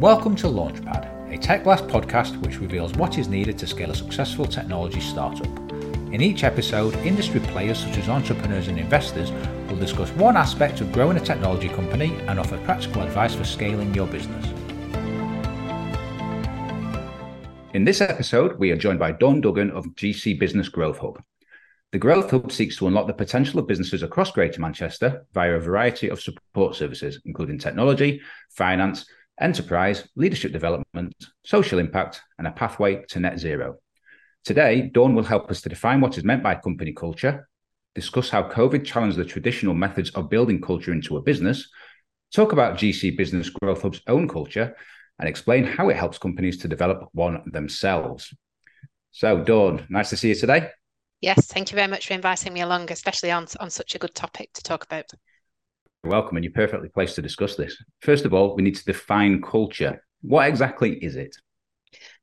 Welcome to Launchpad, a Tech Blast podcast which reveals what is needed to scale a successful technology startup. In each episode, industry players such as entrepreneurs and investors will discuss one aspect of growing a technology company and offer practical advice for scaling your business. In this episode, we are joined by Dawn Duggan of GC Business Growth Hub. The Growth Hub seeks to unlock the potential of businesses across Greater Manchester via a variety of support services, including technology, finance, enterprise, leadership development, social impact, and a pathway to net zero. Today, Dawn will help us to define what is meant by company culture, discuss how COVID challenged the traditional methods of building culture into a business, talk about GC Business Growth Hub's own culture, and explain how it helps companies to develop one themselves. So, Dawn, nice to see you today. Yes, thank you very much for inviting me along, especially on, on such a good topic to talk about. Welcome, and you're perfectly placed to discuss this. First of all, we need to define culture. What exactly is it?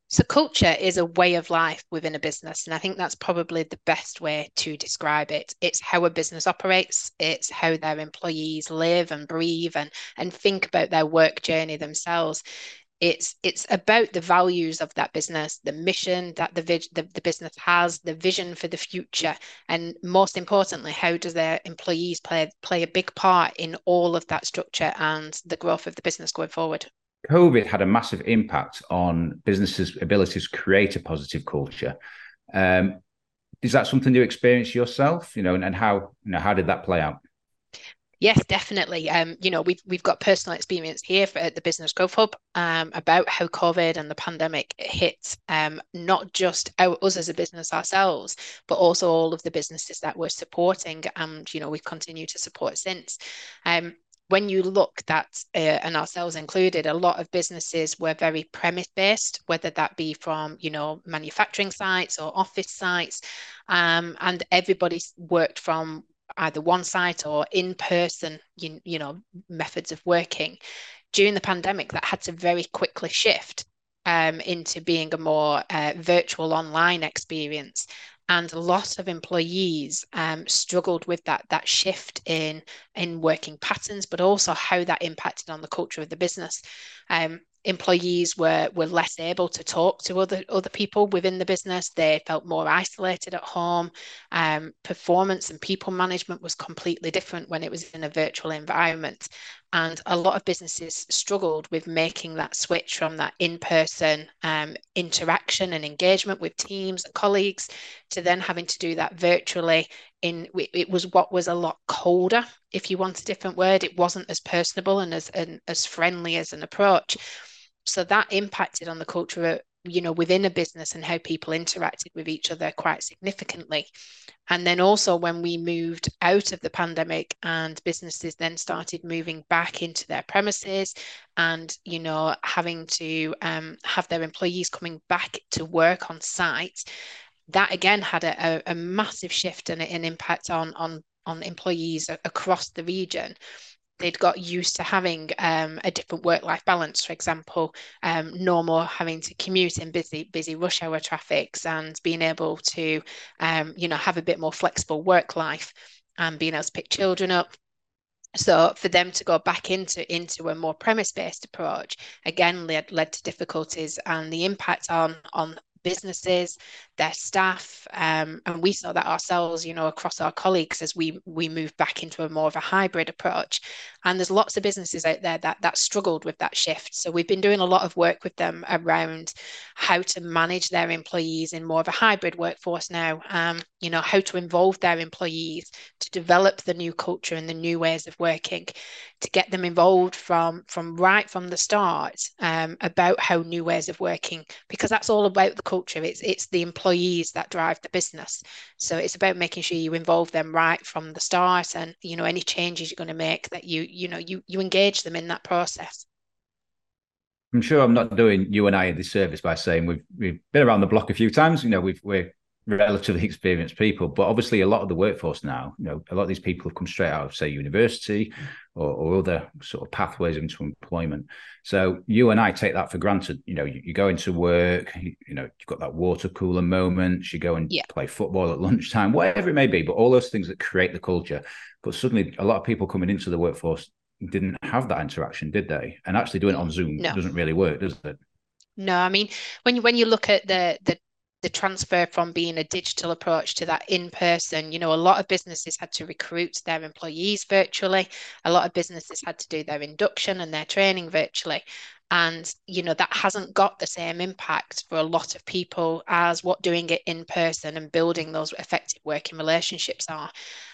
So, culture is a way of life within a business. And I think that's probably the best way to describe it. It's how a business operates, it's how their employees live and breathe and, and think about their work journey themselves it's it's about the values of that business the mission that the, the, the business has the vision for the future and most importantly how does their employees play play a big part in all of that structure and the growth of the business going forward? Covid had a massive impact on businesses abilities to create a positive culture. Um, is that something you experienced yourself you know and, and how you know how did that play out Yes, definitely. Um, you know, we've we've got personal experience here for, at the Business Growth Hub um, about how COVID and the pandemic hit um, not just our, us as a business ourselves, but also all of the businesses that we're supporting, and you know, we've continued to support since. Um, when you look that, uh, and ourselves included, a lot of businesses were very premise based, whether that be from you know manufacturing sites or office sites, um, and everybody worked from either one site or in person you, you know methods of working during the pandemic that had to very quickly shift um, into being a more uh, virtual online experience. And a lot of employees um, struggled with that that shift in in working patterns but also how that impacted on the culture of the business. Um, employees were were less able to talk to other other people within the business. They felt more isolated at home. Um, performance and people management was completely different when it was in a virtual environment. And a lot of businesses struggled with making that switch from that in-person um, interaction and engagement with teams and colleagues to then having to do that virtually in it was what was a lot colder if you want a different word. It wasn't as personable and as and as friendly as an approach so that impacted on the culture you know within a business and how people interacted with each other quite significantly. And then also when we moved out of the pandemic and businesses then started moving back into their premises and you know having to um, have their employees coming back to work on site that again had a, a, a massive shift and an impact on on on employees across the region they'd got used to having um, a different work-life balance. For example, um, no more having to commute in busy, busy rush hour traffics, and being able to, um, you know, have a bit more flexible work life, and being able to pick children up. So for them to go back into into a more premise-based approach, again led led to difficulties, and the impact on on businesses, their staff, um, and we saw that ourselves, you know, across our colleagues as we we moved back into a more of a hybrid approach. And there's lots of businesses out there that that struggled with that shift. So we've been doing a lot of work with them around how to manage their employees in more of a hybrid workforce now. Um, you know, how to involve their employees to develop the new culture and the new ways of working, to get them involved from from right from the start um, about how new ways of working, because that's all about the culture. It's it's the employees that drive the business. So it's about making sure you involve them right from the start, and you know any changes you're going to make that you you know you you engage them in that process. I'm sure I'm not doing you and I a disservice by saying we've we've been around the block a few times. You know, we've we're relatively experienced people, but obviously a lot of the workforce now, you know, a lot of these people have come straight out of say university or, or other sort of pathways into employment. So you and I take that for granted. You know, you, you go into work, you, you, know, you've got that water cooler moment, you go and yeah. play football at lunchtime, whatever it may be, but all those things that create the culture. But suddenly a lot of people coming into the workforce didn't have that interaction, did they? And actually doing it on Zoom no. doesn't really work, does it? No, I mean when you when you look at the the the transfer from being a digital approach to that in person. You know, a lot of businesses had to recruit their employees virtually. A lot of businesses had to do their induction and their training virtually and you know that hasn't got the same impact for a lot of people as what doing it in person and building those effective working relationships are.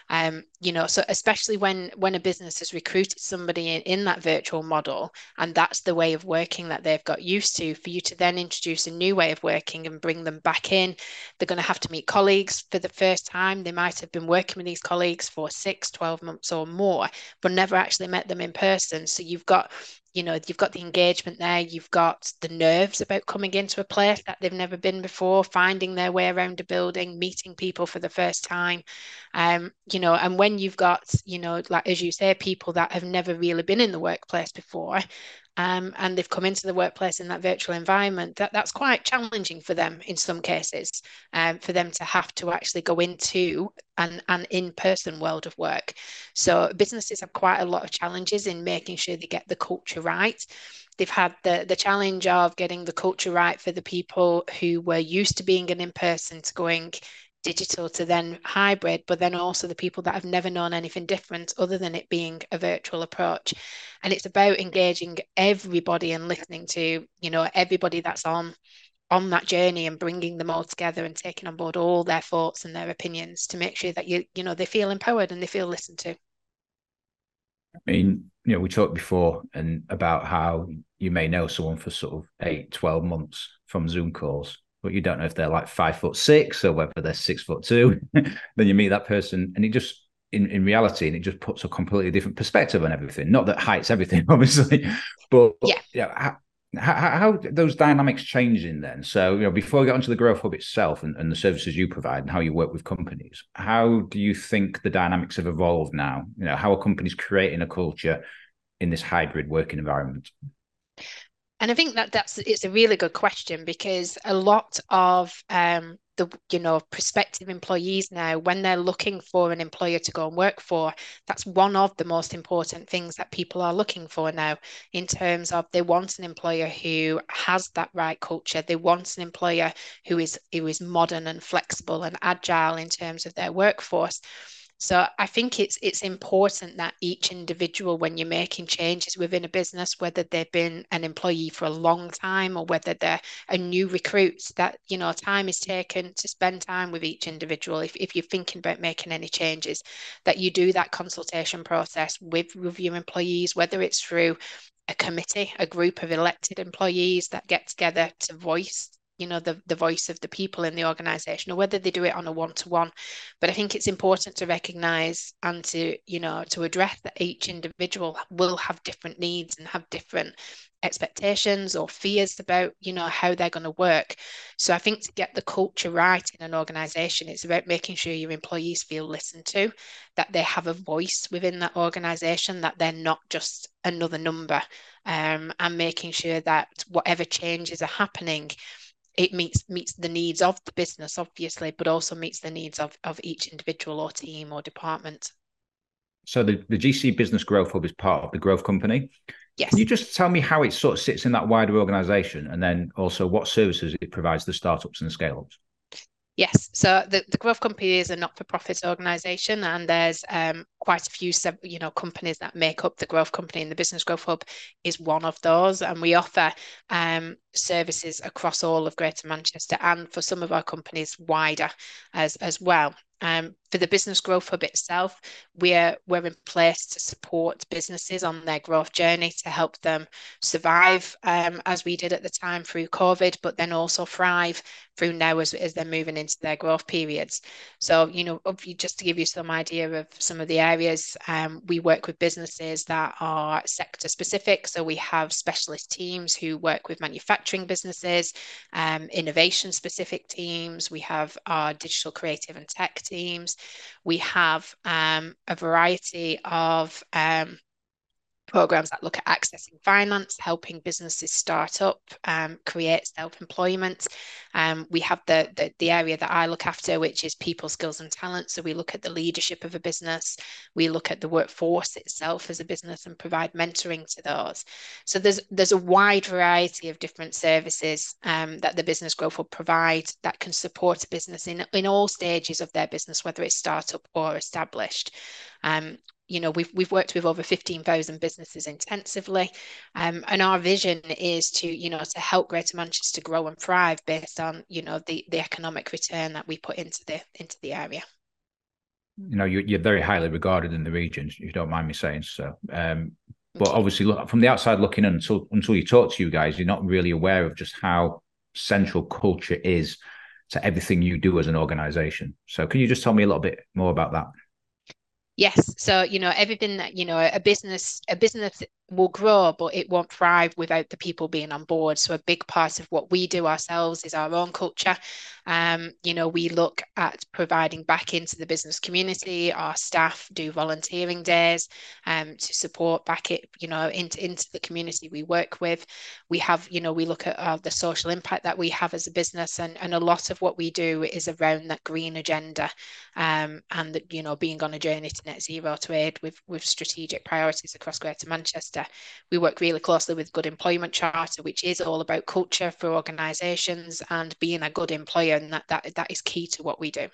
Um, you know so especially when when a business has recruited somebody in, in that virtual model and that's the way of working that they've got used to for you to then introduce a new way of working and bring them back in. They're going to have to meet colleagues. For the first time they might have been working with these colleagues for six 12 months or more but never actually met them in person. So you've got you know you've got the engagement there you've got the nerves about coming into a place that they've never been before finding their way around a building meeting people for the first time um you know and when you've got you know like as you say people that have never really been in the workplace before um, and they've come into the workplace in that virtual environment, that, that's quite challenging for them in some cases, um, for them to have to actually go into an, an in-person world of work. So businesses have quite a lot of challenges in making sure they get the culture right. They've had the, the challenge of getting the culture right for the people who were used to being an in-person to going digital to then hybrid, but then also the people that have never known anything different other than it being a virtual approach. And it's about engaging everybody and listening to, you know, everybody that's on on that journey and bringing them all together and taking on board all their thoughts and their opinions to make sure that you you know they feel empowered and they feel listened to. I mean, you know, we talked before and about how you may know someone for sort of eight, 12 months from Zoom calls but you don't know if they're like five foot six or whether they're six foot two. then you meet that person, and it just in, in reality, and it just puts a completely different perspective on everything. Not that height's everything, obviously, but yeah, you know, how, how, how, those dynamics changing then? So, you know, before we get onto the growth hub itself and, and the services you provide and how you work with companies, how do you think the dynamics have evolved now? You know, how are companies creating a culture in this hybrid working environment? And I think that that's it's a really good question because a lot of um, the you know prospective employees now, when they're looking for an employer to go and work for, that's one of the most important things that people are looking for now. In terms of they want an employer who has that right culture, they want an employer who is who is modern and flexible and agile in terms of their workforce. So I think it's it's important that each individual, when you're making changes within a business, whether they've been an employee for a long time or whether they're a new recruit, that you know time is taken to spend time with each individual. If, if you're thinking about making any changes, that you do that consultation process with with your employees, whether it's through a committee, a group of elected employees that get together to voice you know the, the voice of the people in the organization or whether they do it on a one-to-one. But i think it's important to recognize and to you know to address that each individual will have different needs and have different expectations or fears about you know how they're going to work. So i think to get the culture right in an organization it's about making sure your employees feel listened to that they have a voice within that organization that they're not just another number um, and making sure that whatever changes are happening it meets meets the needs of the business obviously but also meets the needs of, of each individual or team or department. So the, the gc business growth hub is part of the growth company. Yes. Can you just tell me how it sort of sits in that wider organization and then also what services it provides the startups and scale-ups? Yes, so the, the Growth Company is a not-for-profit organisation, and there's um, quite a few, you know, companies that make up the Growth Company, and the Business Growth Hub is one of those. And we offer um, services across all of Greater Manchester, and for some of our companies wider as as well. Um, for the Business Growth Hub itself, we're, we're in place to support businesses on their growth journey to help them survive, um, as we did at the time through COVID, but then also thrive through now as, as they're moving into their growth periods. So, you know, just to give you some idea of some of the areas, um, we work with businesses that are sector specific. So we have specialist teams who work with manufacturing businesses, um, innovation specific teams. We have our digital creative and tech teams. We have um, a variety of um, programs that look at accessing finance, helping businesses start up, um, create self-employment. Um, we have the, the, the area that I look after, which is people, skills, and talent. So we look at the leadership of a business. We look at the workforce itself as a business and provide mentoring to those. So there's there's a wide variety of different services um, that the Business Growth will provide that can support a business in in all stages of their business, whether it's startup or established. Um, you know we've we've worked with over 15,000 businesses intensively. Um, and our vision is to you know to help greater manchester grow and thrive based on you know the the economic return that we put into the into the area. You know you're, you're very highly regarded in the region if you don't mind me saying so. Um, but obviously look from the outside looking in until until you talk to you guys you're not really aware of just how central culture is to everything you do as an organization. So can you just tell me a little bit more about that yes. So you know everything that you know a business a business will grow, but it won't thrive without the people being on board. So a big part of what we do ourselves is our own culture. Um, you know, we look at providing back into the business community. Our staff do volunteering days um, to support back it, you know, into into the community we work with. We have, you know, we look at uh, the social impact that we have as a business, and and a lot of what we do is around that green agenda, um, and the, you know, being on a journey to net zero trade with with strategic priorities across Greater Manchester sector. We work really closely with Good Employment Charter, which is all about culture for organisations and being a good employer, and that, that that is key to what we do.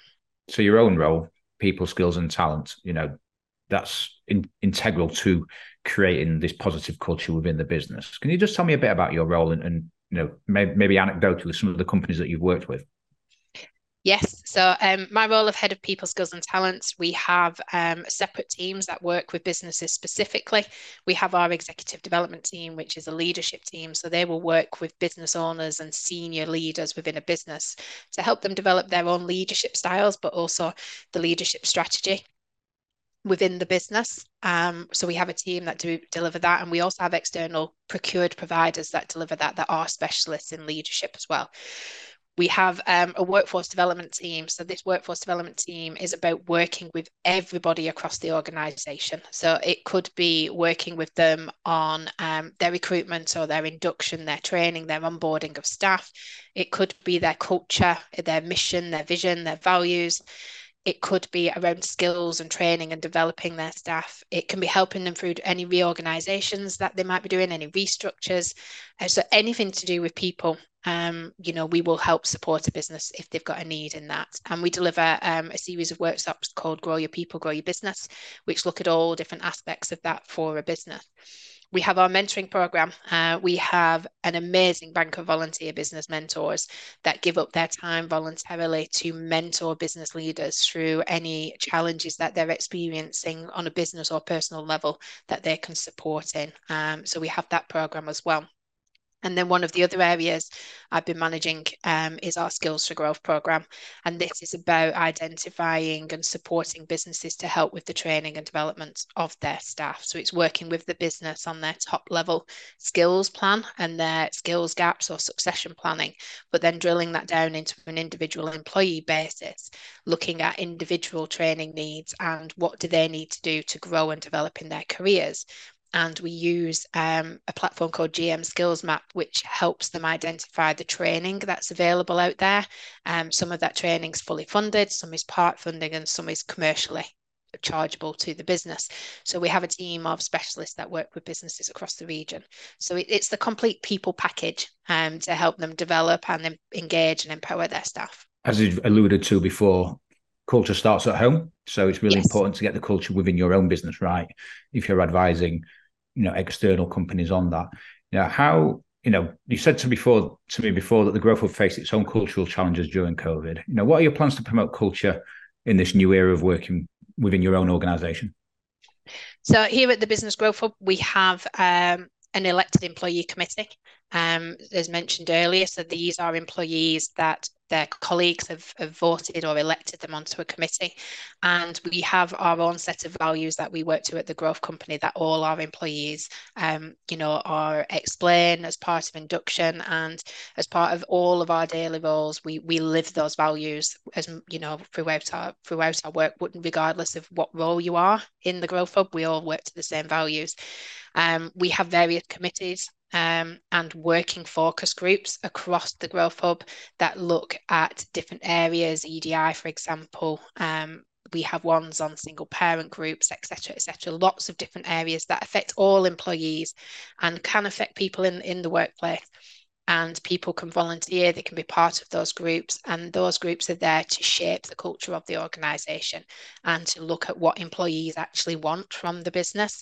So your own role, people skills and talent, you know, that's in, integral to creating this positive culture within the business. Can you just tell me a bit about your role and, and you know maybe, maybe anecdotally some of the companies that you've worked with? Yes. So, um, my role of head of people skills and talents, we have um, separate teams that work with businesses specifically. We have our executive development team, which is a leadership team. So, they will work with business owners and senior leaders within a business to help them develop their own leadership styles, but also the leadership strategy within the business. Um, so we have a team that do deliver that, and we also have external procured providers that deliver that that are specialists in leadership as well we have um, a workforce development team. So, this workforce development team is about working with everybody across the organization. So, it could be working with them on um, their recruitment or their induction, their training, their onboarding of staff. It could be their culture, their mission, their vision, their values. It could be around skills and training and developing their staff. It can be helping them through any reorganizations that they might be doing, any restructures. Uh, so, anything to do with people um, you know, we will help support a business if they've got a need in that. And we deliver um, a series of workshops called Grow Your People, Grow Your Business, which look at all different aspects of that for a business. We have our mentoring program. Uh, we have an amazing bank of volunteer business mentors that give up their time voluntarily to mentor business leaders through any challenges that they're experiencing on a business or personal level that they can support in. Um, so we have that program as well. And then one of the other areas I've been managing um, is our Skills for Growth program. And this is about identifying and supporting businesses to help with the training and development of their staff. So it's working with the business on their top level skills plan and their skills gaps or succession planning, but then drilling that down into an individual employee basis, looking at individual training needs and what do they need to do to grow and develop in their careers and we use um, a platform called GM Skills Map, which helps them identify the training that's available out there. Um, some of that training is fully funded, some is part funding, and some is commercially chargeable to the business. So we have a team of specialists that work with businesses across the region. So it, it's the complete people package um, to help them develop and engage and empower their staff. As you alluded to before, culture starts at home. So it's really yes. important to get the culture within your own business right. If you're advising you know external companies on that. You know how you know you said to before to me before that the growth will face its own cultural challenges during COVID. You know what are your plans to promote culture in this new era of working within your own organisation? So here at the Business Growth Hub, we have um, an elected employee committee, um, as mentioned earlier. So these are employees that their colleagues have, have, voted or elected them onto a committee. And we have our own set of values that we work to at the growth company that all our employees, um, you know, are explained as part of induction and as part of all of our daily roles. We we live those values as you know throughout our throughout our work, regardless of what role you are in the growth hub. We all work to the same values. Um, we have various committees um, and working focus groups across the Growth Hub that look at different areas, EDI, for example. Um, we have ones on single parent groups, etc., etc. Lots of different areas that affect all employees and can affect people in, in the workplace. And people can volunteer, they can be part of those groups, and those groups are there to shape the culture of the organisation and to look at what employees actually want from the business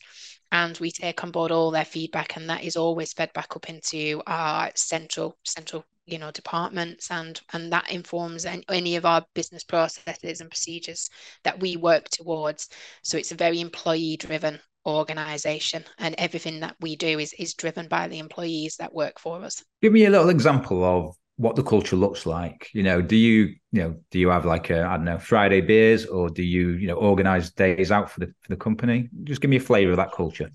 and we take on board all their feedback and that is always fed back up into our central central you know departments and and that informs any, of our business processes and procedures that we work towards. So it's a very employee driven organization and everything that we do is is driven by the employees that work for us. Give me a little example of what the culture looks like. You know do you you know do you have like a i don't know friday beers or do you you know organize days out for the for the company? Just give me a flavor of that culture.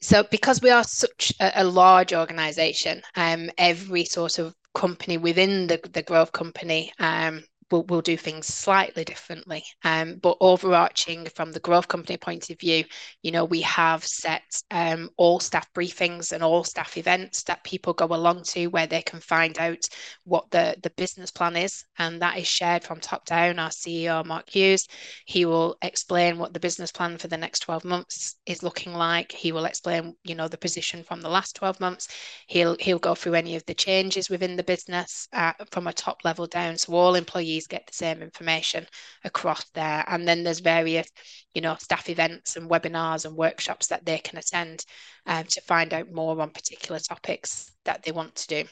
So because we are such a, a large organization um every sort of company within the, the growth company um we'll, we'll do things slightly differently. Um, but overarching from the growth company point of view, you know, we have set um, all staff briefings and all staff events that people go along to where they can find out what the, the business plan is. And that is shared from top down. Our CEO, Mark Hughes, he will explain what the business plan for the next 12 months is looking like. He will explain, you know, the position from the last 12 months. He'll, he'll go through any of the changes within the business uh, from a top level down. So all employees employees get the same information across there. And then there's various, you know, staff events and webinars and workshops that they can attend um, to find out more on particular topics that they want to do.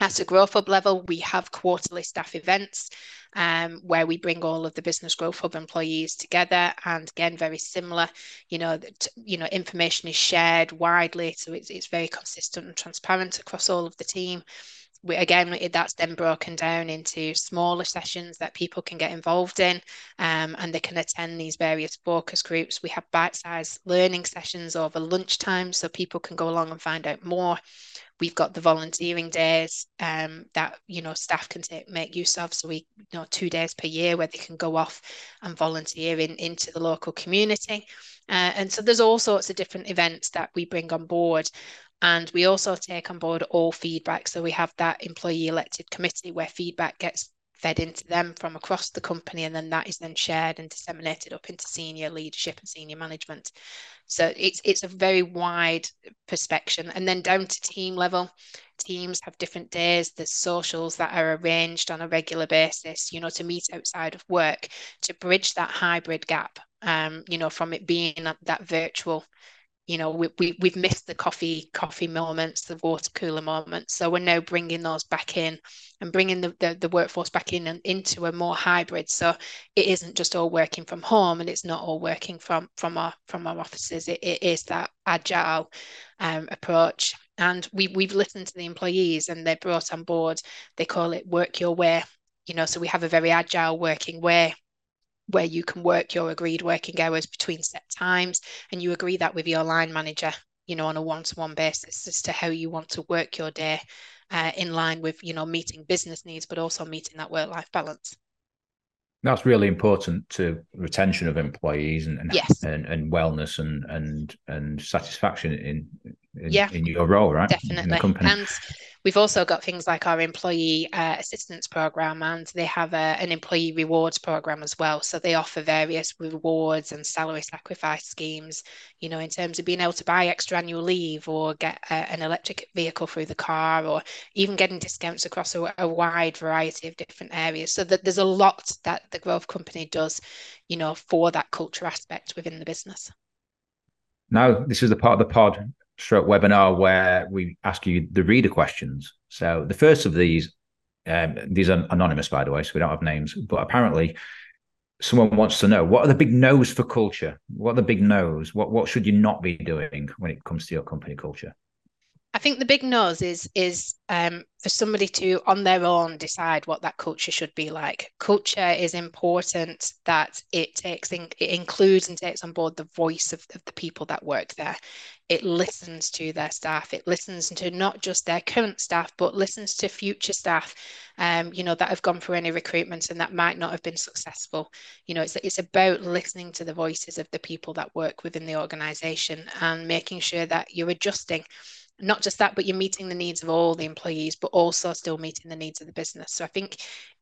At a Growth Hub level, we have quarterly staff events um, where we bring all of the Business Growth Hub employees together. And again, very similar, you know, that, you know, information is shared widely. So it's, it's very consistent and transparent across all of the team we, again, that's then broken down into smaller sessions that people can get involved in um, and they can attend these various focus groups. We have bite sized learning sessions over lunchtime so people can go along and find out more. We've got the volunteering days um, that you know staff can take, make use of. So we you know two days per year where they can go off and volunteer in, into the local community. Uh, and so there's all sorts of different events that we bring on board. And we also take on board all feedback. So we have that employee elected committee where feedback gets fed into them from across the company and then that is then shared and disseminated up into senior leadership and senior management. So it's it's a very wide perspective and then down to team level teams have different days. There's socials that are arranged on a regular basis you know to meet outside of work to bridge that hybrid gap um you know from it being that virtual you know we, we we've missed the coffee coffee moments the water cooler moments. So we're now bringing those back in and bringing the, the, the workforce back in and into a more hybrid. So it isn't just all working from home and it's not all working from from our from our offices. It, it is that agile um, approach. And we we've listened to the employees and they're brought on board. They call it work your way you know so we have a very agile working way where you can work your agreed working hours between set times and you agree that with your line manager you know on a one-to-one basis as to how you want to work your day uh, in line with you know meeting business needs but also meeting that work-life balance that's really important to retention of employees and and, yes. and, and wellness and and and satisfaction in in, yeah, in your role right definitely and We've also got things like our employee uh, assistance program, and they have a, an employee rewards program as well. So they offer various rewards and salary sacrifice schemes, you know, in terms of being able to buy extra annual leave or get a, an electric vehicle through the car, or even getting discounts across a, a wide variety of different areas. So that there's a lot that the growth company does, you know, for that culture aspect within the business. Now, this is the part of the pod stroke webinar where we ask you the reader questions. So the first of these, um, these are anonymous, by the way, so we don't have names, but apparently someone wants to know what are the big no's for culture? What are the big no's? What what should you not be doing when it comes to your company culture? I think the big no's is is um, for somebody to on their own decide what that culture should be like. Culture is important that it takes in, it includes and takes on board the voice of, of the people that work there. It listens to their staff. It listens to not just their current staff, but listens to future staff, um, you know, that have gone through any recruitment and that might not have been successful. You know, it's it's about listening to the voices of the people that work within the organisation and making sure that you're adjusting not just that, but you're meeting the needs of all the employees, but also still meeting the needs of the business. So I think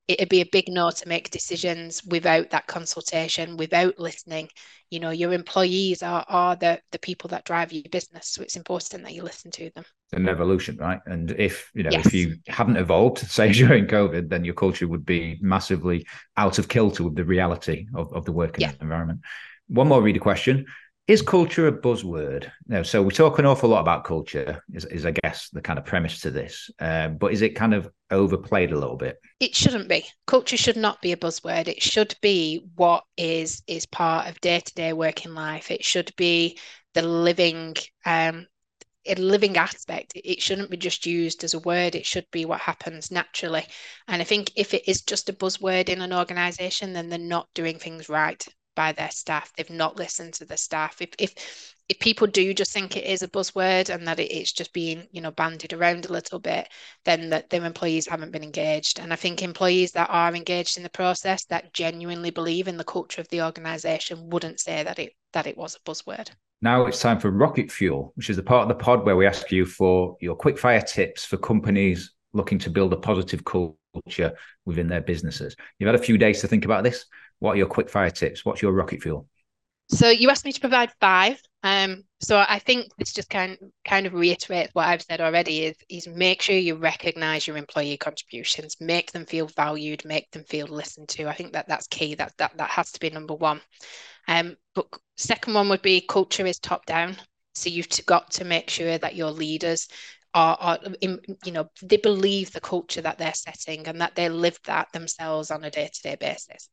it'd be a big no to make decisions without that consultation, without listening. You know, your employees are are the the people that drive your business. So it's important that you listen to them. An evolution, right? And if you know, yes. if you hadn't evolved, say during COVID, then your culture would be massively out of kilter with the reality of, of the working yeah. environment. One more reader question is culture a buzzword? No, so we talk an awful lot about culture, is, is I guess the kind of premise to this. Um, but is it kind of overplayed a little bit? It shouldn't be. Culture should not be a buzzword. It should be what is is part of day to day working life. It should be the living um, a living aspect. It shouldn't be just used as a word. It should be what happens naturally. And I think if it is just a buzzword in an organization, then they're not doing things right by their staff. They've not listened to the staff. If if if people do just think it is a buzzword and that it's just being you know bandied around a little bit, then that their employees haven't been engaged. And I think employees that are engaged in the process that genuinely believe in the culture of the organisation wouldn't say that it that it was a buzzword. Now it's time for Rocket Fuel, which is the part of the pod where we ask you for your quick fire tips for companies looking to build a positive culture within their businesses. You've had a few days to think about this. What are your quick fire tips? What's your rocket fuel? So you asked me to provide five. Um, so I think this just kind kind of reiterates what I've said already is is make sure you recognize your employee contributions, make them feel valued, make them feel listened to. I think that that's key. That that that has to be number one. Um, but second one would be culture is top down. So you've got to make sure that your leaders are, are in, you know they believe the culture that they're setting and that they live that themselves on a day-to-day basis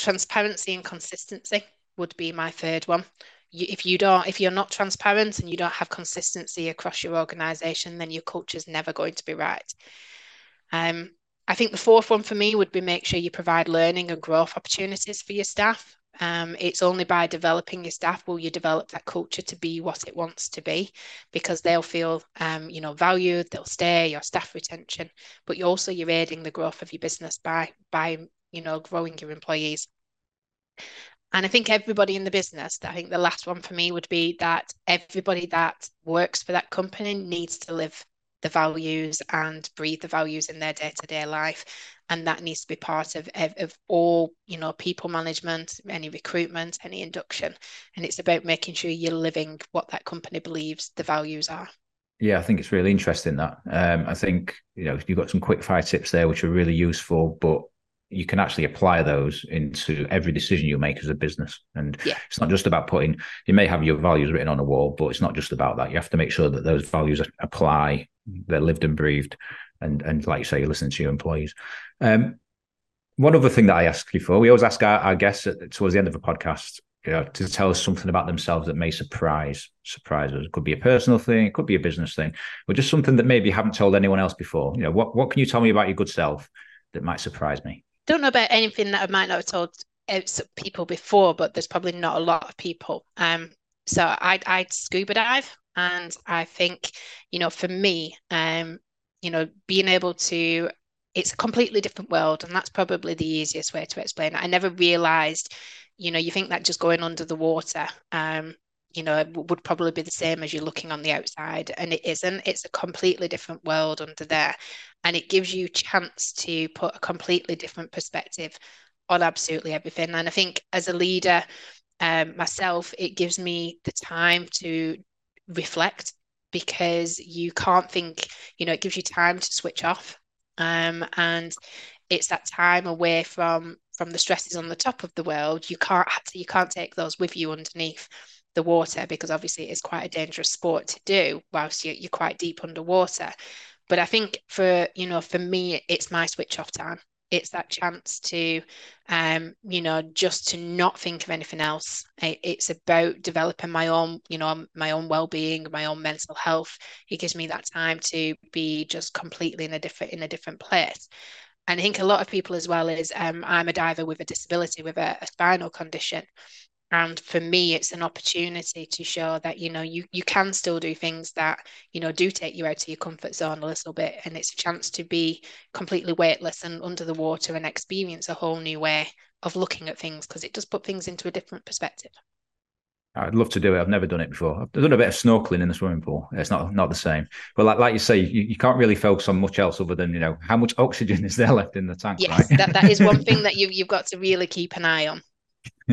transparency and consistency would be my third one. You, if you don't, if you're not transparent and you don't have consistency across your organization, then your culture is never going to be right. Um, I think the fourth one for me would be make sure you provide learning and growth opportunities for your staff. Um, it's only by developing your staff will you develop that culture to be what it wants to be, because they'll feel, um, you know, valued. They'll stay. Your staff retention, but you also you're aiding the growth of your business by by you know, growing your employees. And I think everybody in the business, I think the last one for me would be that everybody that works for that company needs to live the values and breathe the values in their day-to-day life and that needs to be part of, of, of all you know people management any recruitment any induction and it's about making sure you're living what that company believes the values are yeah, I think it's really interesting that. Um, I think you know you've got some quick fire tips there, which are really useful. But you can actually apply those into every decision you make as a business. And yeah. it's not just about putting, you may have your values written on a wall, but it's not just about that. You have to make sure that those values apply, they're lived and breathed. And, and like you say, you listen to your employees. Um, one other thing that I ask you for, we always ask our, our guests at, towards the end of a podcast, you know, to tell us something about themselves that may surprise surprise us. It could be a personal thing, it could be a business thing, but just something that maybe you haven't told anyone else before. You know, what what can you tell me about your good self that might surprise me? Don't know about anything that I might not have told people before, but there's probably not a lot of people. Um, so I'd, I'd scuba dive, and I think you know for me, um, you know, being able to it's a completely different world, and that's probably the easiest way to explain it. I never realized, you know, you think that just going under the water, um, you know, it would probably be the same as you're looking on the outside, and it isn't. It's a completely different world under there, and it gives you chance to put a completely different perspective on absolutely everything. And I think as a leader, um, myself, it gives me the time to reflect because you can't think. You know, it gives you time to switch off, um, and it's that time away from from the stresses on the top of the world. You can't you can't take those with you underneath the water because obviously it is quite a dangerous sport to do whilst you're, you're quite deep underwater. But i think for you know for me it's my switch off time. It's that chance to um you know just to not think of anything else. It's about developing my own you know my own well-being my own mental health. It gives me that time to be just completely in a different in a different place. And I think a lot of people as well is um, I'm a diver with a disability with a, a spinal condition and for me it's an opportunity to show that you know you you can still do things that you know do take you out of your comfort zone a little bit and it's a chance to be completely weightless and under the water and experience a whole new way of looking at things because it does put things into a different perspective I'd love to do it. I've never done it before. I've done a bit of snorkeling in the swimming pool. It's not not the same. But like like you say, you, you can't really focus on much else other than you know how much oxygen is there left in the tank. Yes, right? that, that is one thing that you've you've got to really keep an eye on.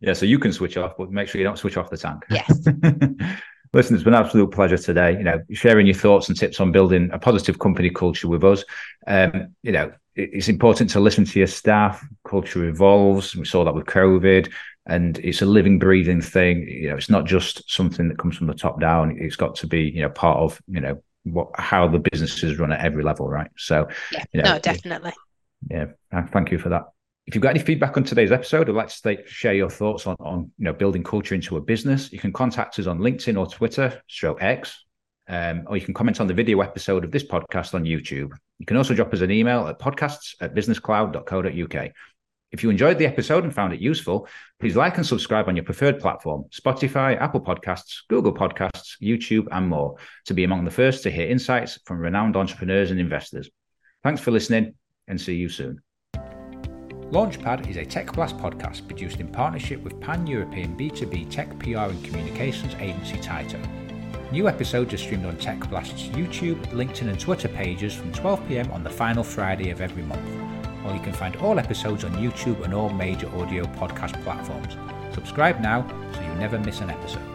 yeah, so you can switch off, but make sure you don't switch off the tank. Yes. Listen, it's been an absolute pleasure today. You know, sharing your thoughts and tips on building a positive company culture with us. Um, you know, it's important to listen to your staff. Culture evolves. We saw that with COVID, and it's a living, breathing thing. You know, it's not just something that comes from the top down. It's got to be, you know, part of, you know, what how the businesses run at every level, right? So, yeah, you know, no, definitely. Yeah, thank you for that. If you've got any feedback on today's episode, I'd like to stay, share your thoughts on, on you know building culture into a business. You can contact us on LinkedIn or Twitter, stroke X, um, or you can comment on the video episode of this podcast on YouTube. You can also drop us an email at podcasts at businesscloud.co.uk. If you enjoyed the episode and found it useful, please like and subscribe on your preferred platform Spotify, Apple Podcasts, Google Podcasts, YouTube, and more to be among the first to hear insights from renowned entrepreneurs and investors. Thanks for listening and see you soon. Launchpad is a Tech Blast podcast produced in partnership with pan European B2B tech PR and communications agency Tyto. New episodes are streamed on Tech Blast's YouTube, LinkedIn, and Twitter pages from 12pm on the final Friday of every month. Or you can find all episodes on YouTube and all major audio podcast platforms. Subscribe now so you never miss an episode.